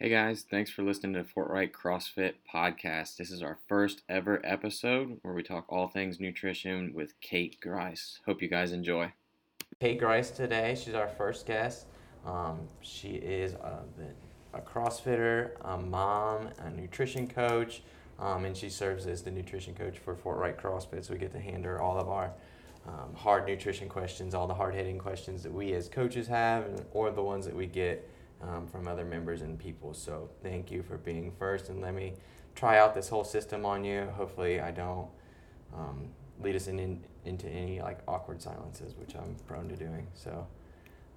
Hey guys, thanks for listening to Fort Wright CrossFit Podcast. This is our first ever episode where we talk all things nutrition with Kate Grice. Hope you guys enjoy. Kate Grice today. She's our first guest. Um, she is a, a CrossFitter, a mom, a nutrition coach, um, and she serves as the nutrition coach for Fort Wright CrossFit. So we get to hand her all of our um, hard nutrition questions, all the hard hitting questions that we as coaches have, or the ones that we get um, from other members and people. So thank you for being first, and let me try out this whole system on you. Hopefully, I don't um, lead us in, in, into any like awkward silences, which I'm prone to doing. So,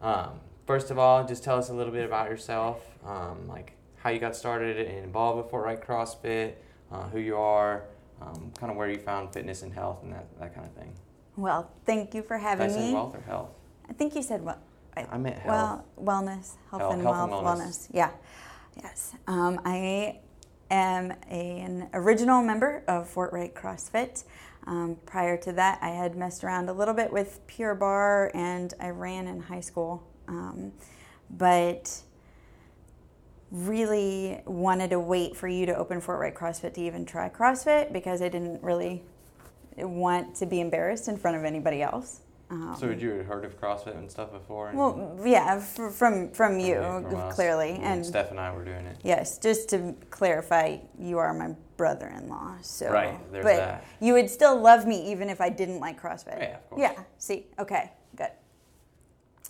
um, first of all, just tell us a little bit about yourself, um, like how you got started and involved with Fort Wright CrossFit, uh, who you are, um, kind of where you found fitness and health, and that, that kind of thing. Well, thank you for having Did I me. wealth or health? I think you said well. I meant health. Well, wellness, health, Health- and, health and wealth, wellness. Yeah, yes. Um, I am a, an original member of Fort Wright CrossFit. Um, prior to that, I had messed around a little bit with Pure Barre, and I ran in high school. Um, but really wanted to wait for you to open Fort Wright CrossFit to even try CrossFit because I didn't really want to be embarrassed in front of anybody else. Um, so had you heard of CrossFit and stuff before? well, yeah, f- from from you from clearly, And and Steph and I were doing it. yes, just to clarify, you are my brother-in-law, so Right, there's but that. you would still love me even if I didn't like CrossFit. Yeah, of course. Yeah. See, okay, good.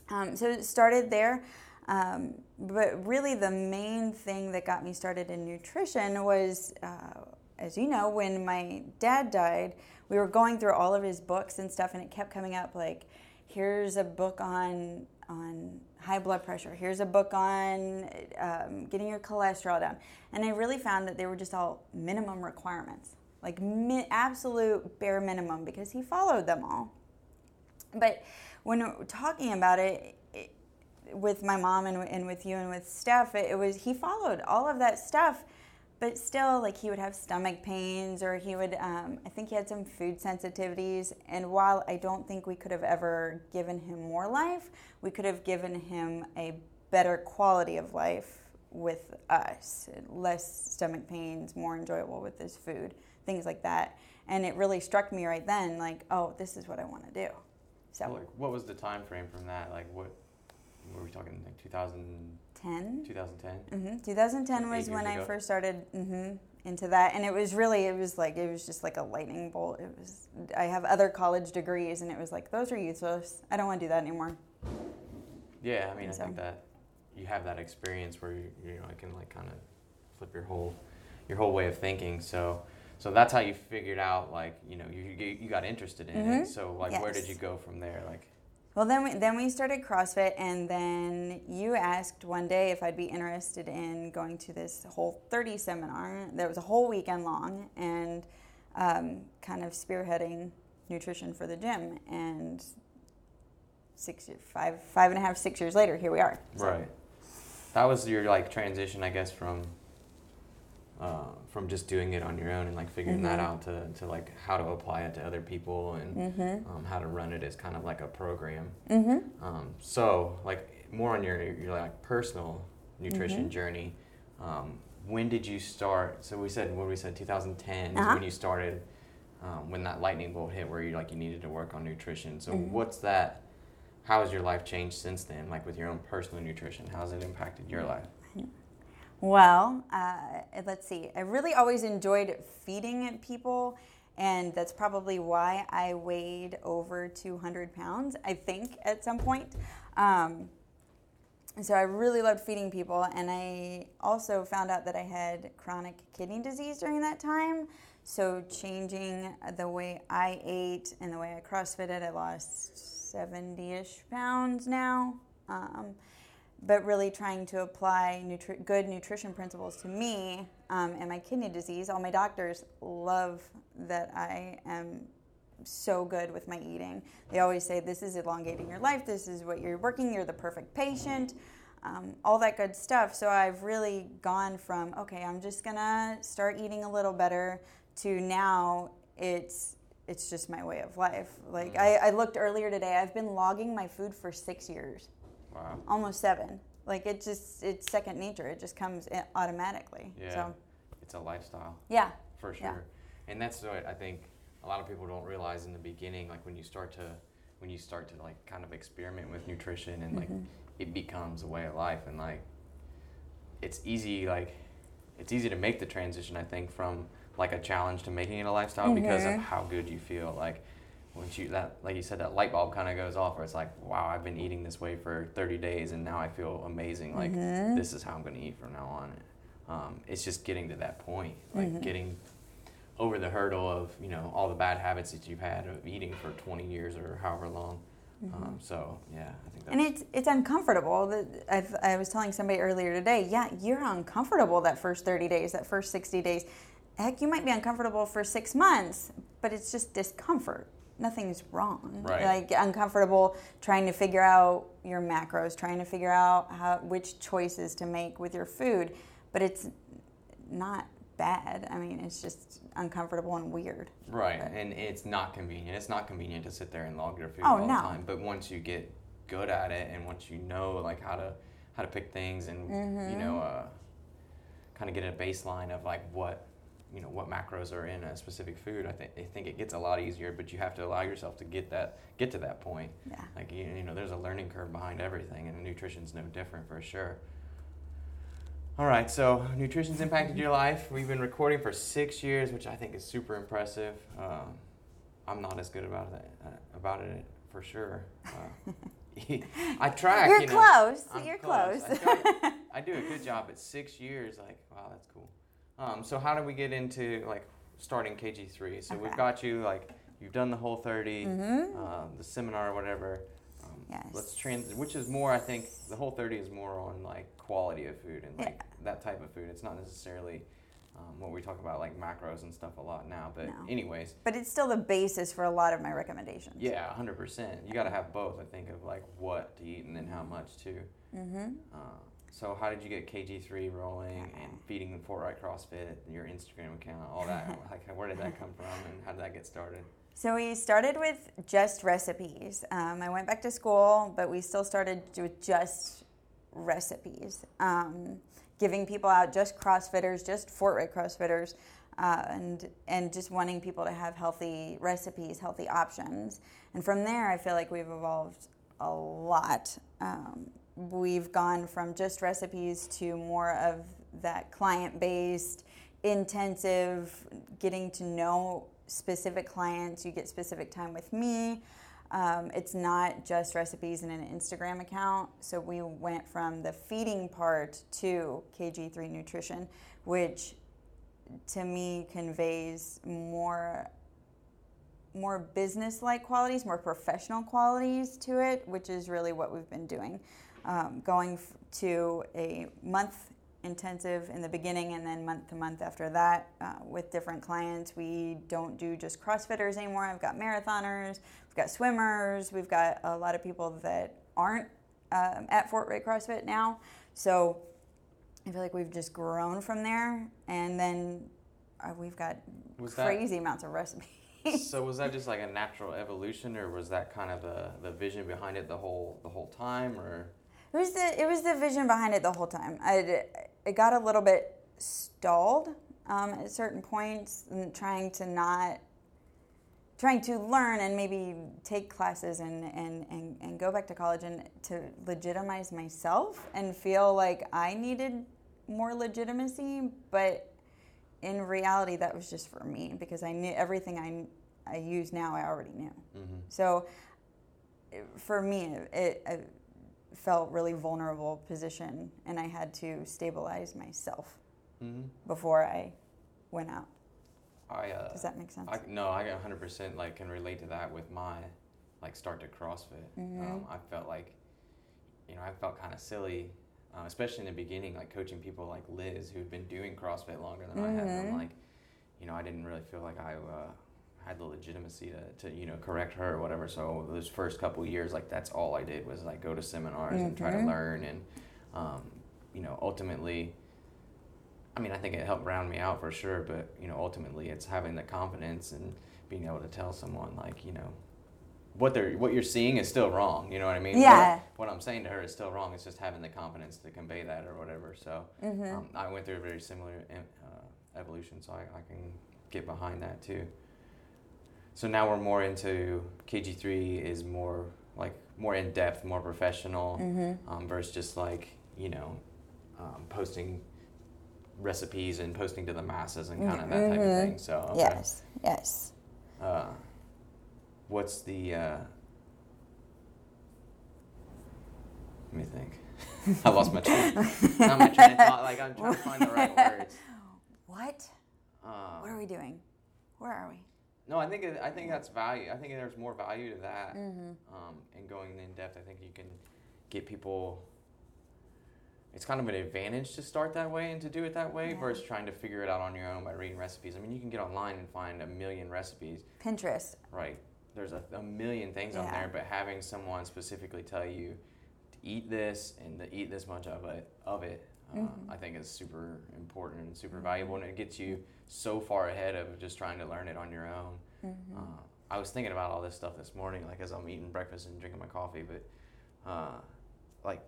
Um, so it started there, um, but really the main thing that got me started in nutrition was, uh, as you know, when my dad died, we were going through all of his books and stuff, and it kept coming up like, here's a book on on high blood pressure. Here's a book on um, getting your cholesterol down, and I really found that they were just all minimum requirements, like mi- absolute bare minimum, because he followed them all. But when talking about it, it with my mom and, and with you and with Steph, it, it was he followed all of that stuff, but still, like he would have stomach pains or he would. Um, I think he had some food sensitivities, and while I don't think we could have ever given him more life, we could have given him a better quality of life with us, less stomach pains, more enjoyable with his food, things like that. And it really struck me right then, like, oh, this is what I want to do. So Like, what was the time frame from that? Like, what were we talking? Like 2000, 10. 2010? hmm 2010 Like was when years I first started hmm into that, and it was really, it was like, it was just like a lightning bolt. It was. I have other college degrees, and it was like, those are useless. I don't want to do that anymore. Yeah, I mean, I think that you have that experience where you, you know, it can like kind of flip your whole, your whole way of thinking. So, so that's how you figured out, like, you know, you you got interested in it. Mhm. So, like, where did you go from there? Like, Well, then we, then we started CrossFit, and then you asked one day if I'd be interested in going to this whole 30 seminar that was a whole weekend long and um, kind of spearheading nutrition for the gym. And six, five, five and a half, six years later, here we are. So- right. That was your like transition, I guess, from. Uh, from just doing it on your own and like figuring that Mhm. out to, to like how to apply it to other people and Mm-hmm. um, how to run it as kind of like a program. Mm-hmm. Um, so, like more on your your like personal nutrition Mhm. journey. Um, when did you start? So we said when we said 2010 is Uh-huh. when you started. Um, when that lightning bolt hit, where you like you needed to work on nutrition. So Mhm. what's that? How has your life changed since then? Like with your own personal nutrition, how has it impacted your life? Well, uh, let's see. I really always enjoyed feeding people, and that's probably why I weighed over 200 pounds, I think, at some point. Um, so I really loved feeding people, and I also found out that I had chronic kidney disease during that time. So changing the way I ate and the way I CrossFitted, I lost 70-ish pounds now. Um, but really trying to apply nutri- good nutrition principles to me um, and my kidney disease. All my doctors love that I am so good with my eating. They always say, This is elongating your life, this is what you're working, you're the perfect patient, um, all that good stuff. So I've really gone from, okay, I'm just gonna start eating a little better to now it's it's just my way of life. Like I, I looked earlier today, I've been logging my food for six years Wow. almost seven. Like it just it's second nature. It just comes automatically. Yeah. So It's a lifestyle yeah. for sure. Yeah. And that's what I think a lot of people don't realize in the beginning, like when you start to when you start to like kind of experiment with nutrition and like Mhm. it becomes a way of life and like it's easy like it's easy to make the transition I think from like a challenge to making it a lifestyle because of Mhm. how good you feel like once you that like you said that light bulb kind of goes off where it's like wow I've been eating this way for 30 days and now I feel amazing like Mhm. this is how I'm going to eat from now on um, it's just getting to that point like Mhm. getting over the hurdle of you know all the bad habits that you've had of eating for 20 years or however long um, so yeah I think that's Mm-hmm. And it's it's uncomfortable. That I've, I was telling somebody earlier today. Yeah, you're uncomfortable that first 30 days, that first 60 days. Heck, you might be uncomfortable for six months, but it's just discomfort. Nothing's wrong. Right. Like uncomfortable trying to figure out your macros, trying to figure out how which choices to make with your food, but it's not bad. I mean, it's just uncomfortable and weird. Right, Right. and it's not convenient. It's not convenient to sit there and log your food Oh, all the time. But once you get good at it, and once you know like how to how to pick things, and you know, Mm-hmm. uh, kind of get a baseline of like what you know what macros are in a specific food, I think I think it gets a lot easier. But you have to allow yourself to get that get to that point. Yeah. Like you, you know, there's a learning curve behind everything, and nutrition's no different for sure. All right, so nutrition's impacted your life. We've been recording for six years, which I think is super impressive. Um, I'm not as good about it uh, about it for sure. Uh, I track. You're you know. close. I'm You're close. close. I, try- I do a good job at six years. Like, wow, that's cool. Um, so how do we get into like starting KG3? So we've got you like you've done the whole 30, Mhm. um, the seminar, or whatever. Um, Yes. Let's trans, which is more. I think the whole 30 is more on like quality of food and like that type of food. It's not necessarily um, what we talk about like macros and stuff a lot now. But No. anyways, But it's still the basis for a lot of my recommendations. yeah, 100%. You got to have both. I think of like what to eat and then how much too. Mm-hmm. Uh, so how did you get KG3 rolling and feeding the Fort Wright CrossFit, your Instagram account, all that? like, where did that come from, and how did that get started? So we started with just recipes. Um, I went back to school, but we still started with just recipes, um, giving people out just CrossFitters, just Fort Wright CrossFitters, uh, and and just wanting people to have healthy recipes, healthy options. And from there, I feel like we've evolved a lot. Um, we've gone from just recipes to more of that client-based, intensive, getting to know specific clients. You get specific time with me. Um, it's not just recipes in an Instagram account. So we went from the feeding part to KG3 Nutrition, which to me conveys more more business-like qualities, more professional qualities to it, which is really what we've been doing. Um, going f- to a month intensive in the beginning and then month to month after that uh, with different clients. We don't do just CrossFitters anymore. I've got marathoners, we've got swimmers, we've got a lot of people that aren't um, at Fort Wright CrossFit now. So I feel like we've just grown from there, and then uh, we've got Was that- crazy amounts of recipes. so was that just like a natural evolution, or was that kind of the, the vision behind it the whole the whole time, or It was the it was the vision behind it the whole time. I it got a little bit stalled um, at certain points, and trying to not trying to learn and maybe take classes and, and, and, and go back to college and to legitimize myself and feel like I needed more legitimacy, but in reality that was just for me because I knew everything I I use now I already knew. mm-hmm. So for me, it, it felt really vulnerable position, and I had to stabilize myself Mm-hmm. before I went out. I uh, Does that make sense? I, no, I 100% like can relate to that with my like start to CrossFit. Mhm. Um, I felt like, you know, I felt kind of silly, uh, especially in the beginning, like coaching people like Liz who'd been doing CrossFit longer than I had. And Mhm. I'm like, you know, I didn't really feel like I uh, had the legitimacy to, to, you know, correct her or whatever. So those first couple years, like that's all I did was like go to seminars and try to Mhm. learn. And, um, you know, ultimately, I mean, I think it helped round me out for sure, but you know, ultimately, it's having the confidence and being able to tell someone like, you know, what they're what you're seeing is still wrong. You know what I mean? Yeah. What, what I'm saying to her is still wrong. It's just having the confidence to convey that or whatever. So Mm-hmm. um, I went through a very similar uh, evolution, so I, I can get behind that too. So now we're more into KG3 is more like more in depth, more professional, Mm-hmm. um, versus just like you know um, posting recipes and posting to the masses and kind of that type of Mhm. thing. So okay. Yes. Yes. Uh, what's the? Uh, let me think. I lost my train. Not my train of thought. Like I'm trying to find the right words. What? Uh, What are we doing? Where are we? No, I think it, I think that's value. I think there's more value to that. Mm-hmm. Um, and going in depth, I think you can get people. It's kind of an advantage to start that way and to do it that way Yeah. versus trying to figure it out on your own by reading recipes. I mean, you can get online and find a million recipes. Pinterest. Right. There's a, a million things on there, but having someone specifically tell you to eat this and to eat this much of it, of it, uh, Mhm. I think is super important and super valuable, and it gets you so far ahead of just trying to learn it on your own. Mm-hmm. Uh, I was thinking about all this stuff this morning, like as I'm eating breakfast and drinking my coffee, but uh, like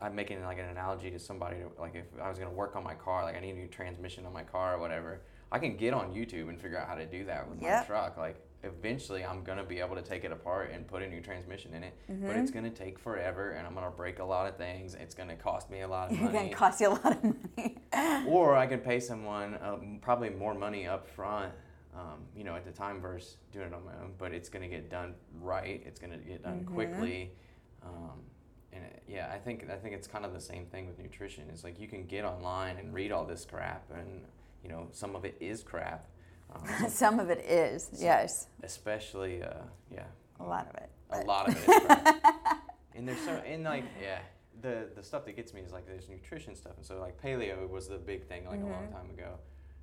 I'm making like an analogy to somebody, to, like if I was gonna work on my car, like I need a new transmission on my car or whatever, I can get on YouTube and figure out how to do that with my truck. Like eventually, I'm gonna be able to take it apart and put a new transmission in it, but Mhm. it's gonna take forever, and I'm gonna break a lot of things. It's gonna cost me a lot of money. It's money gonna cost you a lot of money. or I could pay someone um, probably more money up front, um, you know, at the time versus doing it on my own. But it's going to get done right. It's going to get done Mhm. quickly, um, and it, yeah, I think I think it's kind of the same thing with nutrition. It's like you can get online and read all this crap, and you know, some of it is crap, some- Some of it is, yes, especially uh, yeah, a lot of it. a but- lot of it and there's so and like yeah the the stuff that gets me is like there's nutrition stuff. And so like paleo was the big thing like a long Mhm. time ago.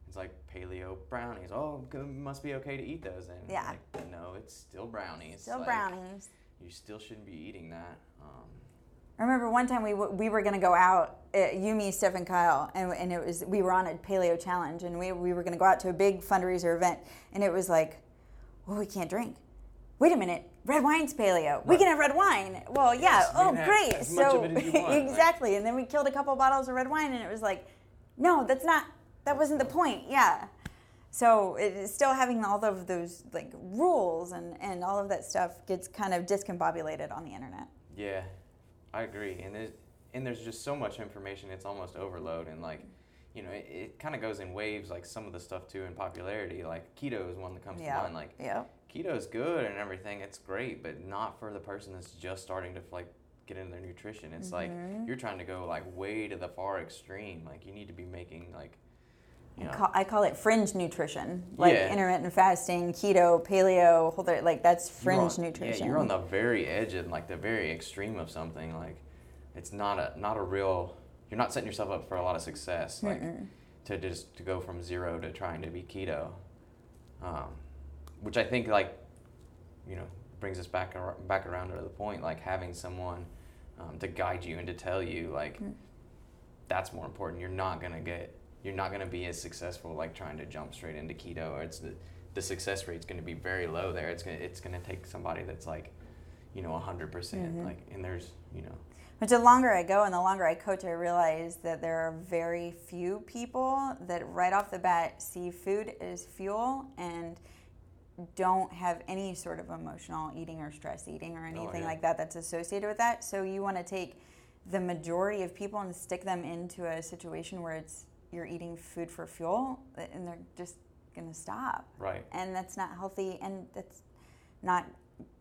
It's like paleo brownies. Oh must be okay to eat those and Yeah. like no it's still brownies. Still Like, brownies. you still shouldn't be eating that. Um, I remember one time we, w- we were going to go out, uh, you, me, Steph, and Kyle, and, and it was we were on a paleo challenge, and we, we were going to go out to a big fundraiser event, and it was like, well, we can't drink. Wait a minute, red wine's paleo. We can have red wine. Well, yeah. Yes, oh, great. so of it as you want, like- exactly, and then we killed a couple bottles of red wine, and it was like, no, that's not. That wasn't the point. Yeah. So it still having all of those like rules and, and all of that stuff gets kind of discombobulated on the internet. yeah i agree and there's and there's just so much information it's almost overload and like you know it, it kind of goes in waves like some of the stuff too in popularity like keto is one that comes Yeah. to mind like Yeah. keto is good and everything it's great but not for the person that's just starting to like get into their nutrition it's like Mhm. you're trying to go like way to the far extreme like you need to be making like know I call, it fringe nutrition, like Yeah. intermittent fasting, keto, paleo, whole th- like that's fringe on- nutrition. yeah you're on the very edge and like the very extreme of something like it's not a not a real you're not setting yourself up for a lot of success like Mm-mm. to just to go from zero to trying to be keto um, which i think like you know brings us back ar- back around to the point like having someone um, to guide you and to tell you like Mm. that's more important you're not going to get you're not going to be as successful like trying to jump straight into keto or it's the, the success rate's going to be very low there it's going to it's going to take somebody that's like you know 100% Mhm. like and there's you know But the longer I go and the longer I coach, I realize that there are very few people that right off the bat see food as fuel and don't have any sort of emotional eating or stress eating or anything yeah. like that that's associated with that. So you want to take the majority of people and stick them into a situation where it's you're eating food for fuel and they're just going to stop. right And that's not healthy and that's not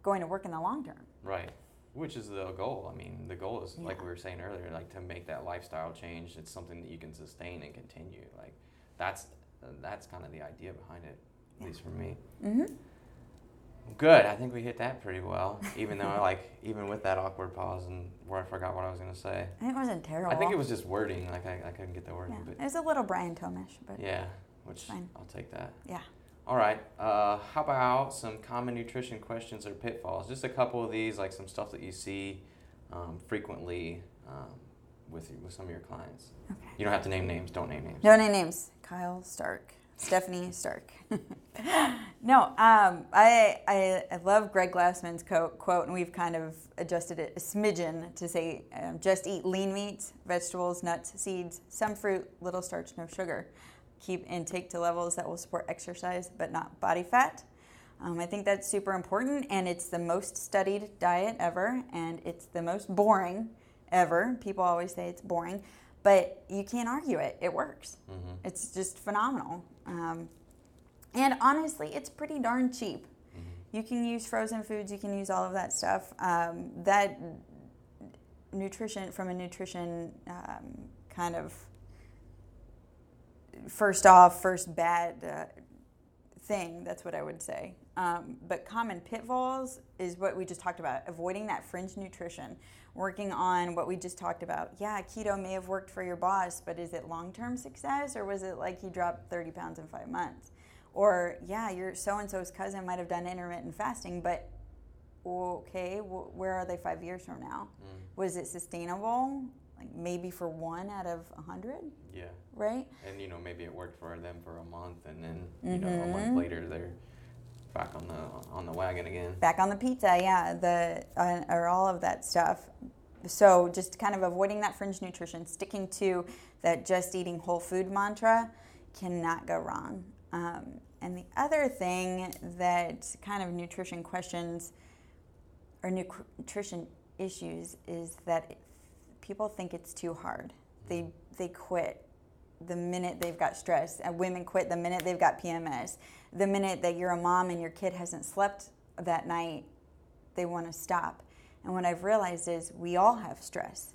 going to work in the long term. Right. Which is the goal. I mean, the goal is like we were saying earlier, like to make that lifestyle change. It's something that you can sustain and continue. Like that's that's kind of the idea behind it, at Yeah. least for me. hmm Good. I think we hit that pretty well. Even though, like, even with that awkward pause and where I forgot what I was gonna say. It wasn't terrible. I think it was just wording. Like I, I couldn't get the wording, Yeah, but it was a little Brian Tomish, but yeah. which fine. I'll take that. Yeah. All right. Uh, how about some common nutrition questions or pitfalls? Just a couple of these, like some stuff that you see um, frequently um, with with some of your clients. Okay. You don't have to name names. Don't name names. No name names. Kyle Stark. Stephanie Stark. no, um, I, I, I love Greg Glassman's quote, and we've kind of adjusted it a smidgen to say um, just eat lean meats, vegetables, nuts, seeds, some fruit, little starch, no sugar. Keep intake to levels that will support exercise but not body fat. Um, I think that's super important, and it's the most studied diet ever, and it's the most boring ever. People always say it's boring, but you can't argue it. It works. Mm-hmm. It's just phenomenal. Um, and honestly, it's pretty darn cheap. Mm-hmm. You can use frozen foods, you can use all of that stuff. Um, that nutrition, from a nutrition um, kind of first off, first bad uh, thing, that's what I would say. Um, but common pitfalls is what we just talked about avoiding that fringe nutrition, working on what we just talked about. Yeah, keto may have worked for your boss, but is it long term success or was it like he dropped 30 pounds in five months? Or, yeah, your so and so's cousin might have done intermittent fasting, but okay, where are they five years from now? Mm. Was it sustainable? Like maybe for one out of a hundred? Yeah. Right? And, you know, maybe it worked for them for a month and then, you mm-hmm. know, a month mm-hmm. later they're back on the on the wagon again. Back on the pizza, yeah, the uh, or all of that stuff. So just kind of avoiding that fringe nutrition, sticking to that just eating whole food mantra, cannot go wrong. Um, and the other thing that kind of nutrition questions or nutrition issues is that people think it's too hard. They they quit the minute they've got stress. And women quit the minute they've got PMS. The minute that you're a mom and your kid hasn't slept that night, they want to stop. And what I've realized is we all have stress.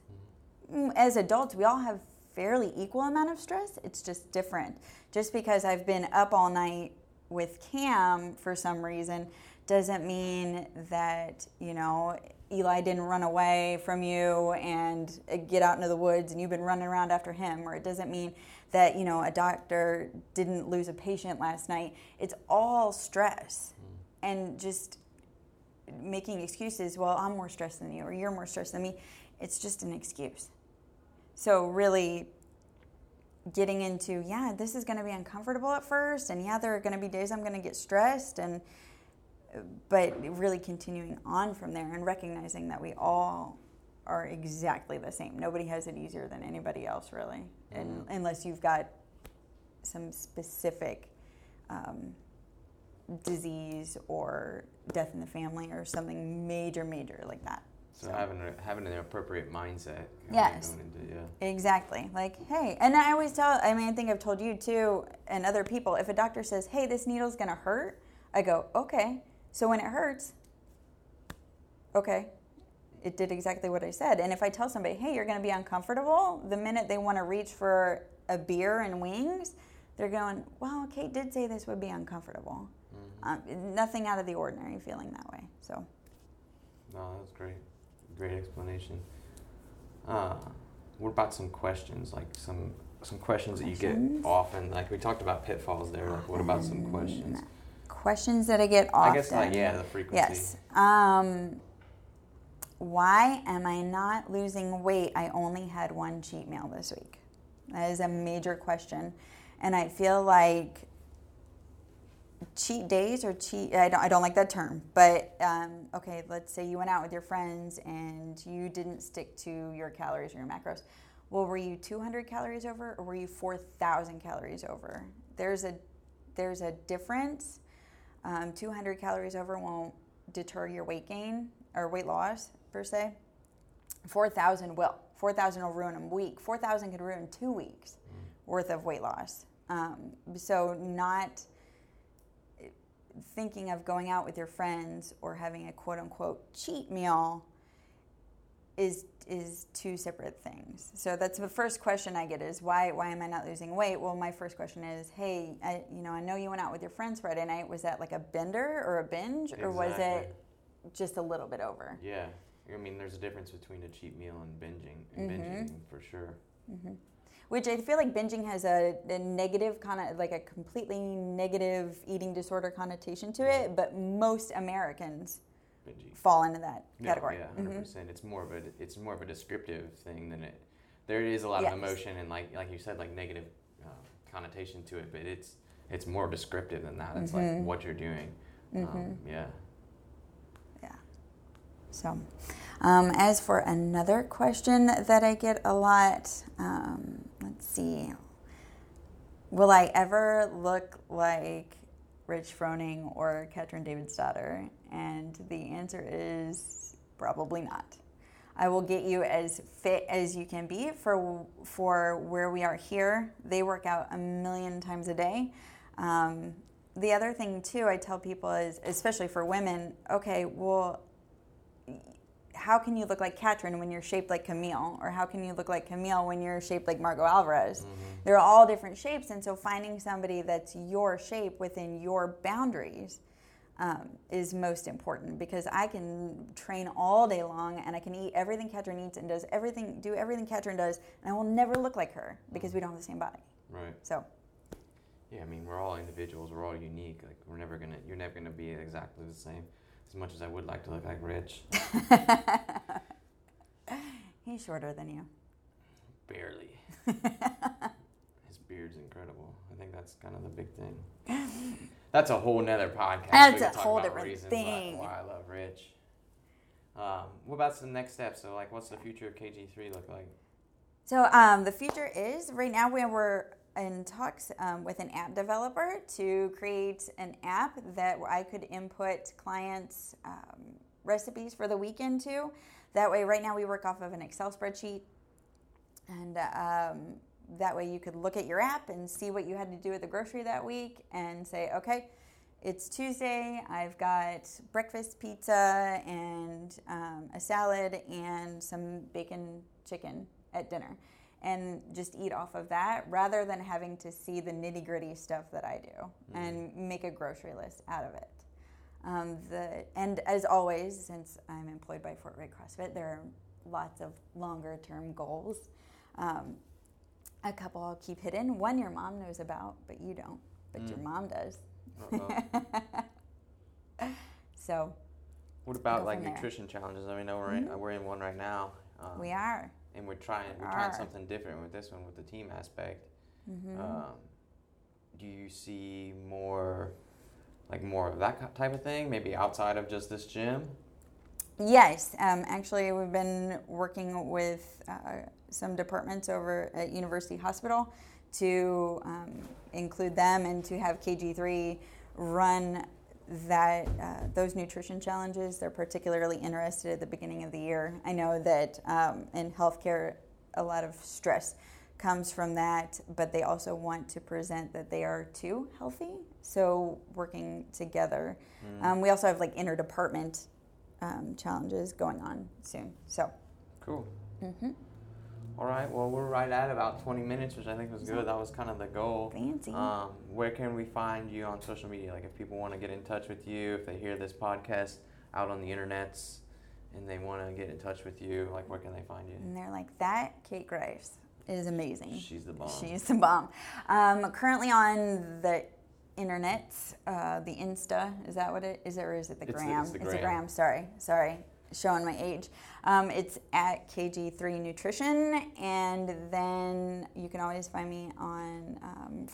Mm, as adults, we all have fairly equal amount of stress. It's just different. Just because I've been up all night with Cam for some reason doesn't mean that, you know, Eli didn't run away from you and get out into the woods and you've been running around after him, or it doesn't mean that, you know, a doctor didn't lose a patient last night. It's all stress. Mm. And just making excuses, well, I'm more stressed than you, or you're more stressed than me, it's just an excuse. So, really getting into, yeah, this is going to be uncomfortable at first, and yeah, there are going to be days I'm going to get stressed, and but really continuing on from there and recognizing that we all are exactly the same. Nobody has it easier than anybody else, really, mm-hmm. and, unless you've got some specific um, disease or death in the family or something major, major like that. So, so. having a, having an appropriate mindset. Yes. Into, yeah. Exactly. Like, hey, and I always tell. I mean, I think I've told you too, and other people. If a doctor says, "Hey, this needle's gonna hurt," I go, "Okay." So when it hurts, okay, it did exactly what I said. And if I tell somebody, hey, you're going to be uncomfortable, the minute they want to reach for a beer and wings, they're going, well, Kate did say this would be uncomfortable. Mm-hmm. Um, nothing out of the ordinary feeling that way. So. No, that was great. Great explanation. Uh, what about some questions, like some some questions, questions, that you get often? Like we talked about pitfalls there. Like, what about some questions? Questions that I get often. I guess like yeah, the frequency. Yes. Um, why am I not losing weight? I only had one cheat meal this week. That is a major question, and I feel like cheat days or cheat. I don't. I don't like that term. But um, okay, let's say you went out with your friends and you didn't stick to your calories or your macros. Well, were you 200 calories over or were you 4,000 calories over? There's a there's a difference um, 200 calories over won't deter your weight gain or weight loss per se. 4,000 will. 4,000 will ruin a week. 4,000 could ruin two weeks worth of weight loss. Um, so, not thinking of going out with your friends or having a quote unquote cheat meal is is two separate things. So that's the first question I get is why why am I not losing weight? Well, my first question is, hey, I, you know, I know you went out with your friends Friday night. Was that like a bender or a binge, exactly. or was it just a little bit over? Yeah, I mean, there's a difference between a cheat meal and binging, and mm-hmm. binging for sure. Mm-hmm. Which I feel like binging has a, a negative kind of like a completely negative eating disorder connotation to it, but most Americans fall into that category. No, yeah, 100 mm-hmm. percent. It's more of a it's more of a descriptive thing than it. There is a lot yes. of emotion and like like you said, like negative uh, connotation to it, but it's it's more descriptive than that. It's like Mhm. what you're doing. Mm-hmm. Um, yeah. So, um, as for another question that I get a lot, um, let's see. Will I ever look like Rich Froning or Katrin Davidsdottir? And the answer is probably not. I will get you as fit as you can be for for where we are here. They work out a million times a day. Um, the other thing too, I tell people is, especially for women, okay, well, how can you look like Katrin when you're shaped like Camille? Or how can you look like Camille when you're shaped like Margaux Alvarez? They're all different shapes, and so finding somebody that's your shape within your boundaries um, is most important because I can train all day long and I can eat everything Katrin eats and does everything, do everything Katrin does, and I will never look like her because we don't have the same body. Right. So, Yeah, I mean, we're all individuals. We're all unique. Like, we're never gonna. You're never gonna be exactly the same. As much as I would like to look like Rich, he's shorter than you. barely. His beard's incredible. I think that's kind of the big thing. That's a whole nother podcast. That's a whole different thing. Why, I love Rich. Um, what about the next step? So, like, what's the future of KG3 look like? So um, the future is right now we we're in talks um, with an app developer to create an app that I could input clients' um, recipes for the weekend into. That way, right now we work off of an Excel spreadsheet, and um, that way you could look at your app and see what you had to do at the grocery that week and say, okay. It's Tuesday. I've got breakfast pizza and um, a salad and some bacon chicken at dinner and just eat off of that rather than having to see the nitty gritty stuff that I do and make a grocery list out of it. Um, the, and as always, since I'm employed by Fort Wright CrossFit, there are lots of longer term goals. Um, a couple I'll keep hidden. One your mom knows about, but you don't, but your Mm. mom does. So what about like from there. nutrition challenges? I mean, know we're in, we're in one right now. Um, we are. and we're trying We we're trying something different with this one with the team aspect. Mhm. Um, do you see more like more of that type of thing, maybe outside of just this gym? Yes, um, actually, we've been working with uh, some departments over at University Hospital to um, include them and to have KG3 run that uh, those nutrition challenges. They're particularly interested at the beginning of the year. I know that um, in healthcare, a lot of stress comes from that, but they also want to present that they are too healthy. So working together. Um, we also have like interdepartment um, challenges going on soon. So, Cool. hmm All right. Well, we're right at about 20 minutes, which I think was good. That was kind of the goal. fancy. Um, where can we find you on social media? Like, if people want to get in touch with you, if they hear this podcast out on the internets, and they want to get in touch with you, like, where can they find you? and they're like, that Kate Graves is amazing. She's the bomb. She's the bomb. Um, currently on the internet, uh, the Insta, is that what it is? Or is it the It's the- gram? it's the gram. gram. Sorry, sorry, showing my age. Um, it's at KG3 Nutrition, and then you can always find me on um,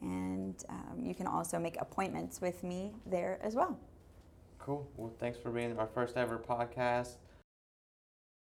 and um, you can also make appointments with me there as well. Cool. Well, thanks for being our first ever podcast.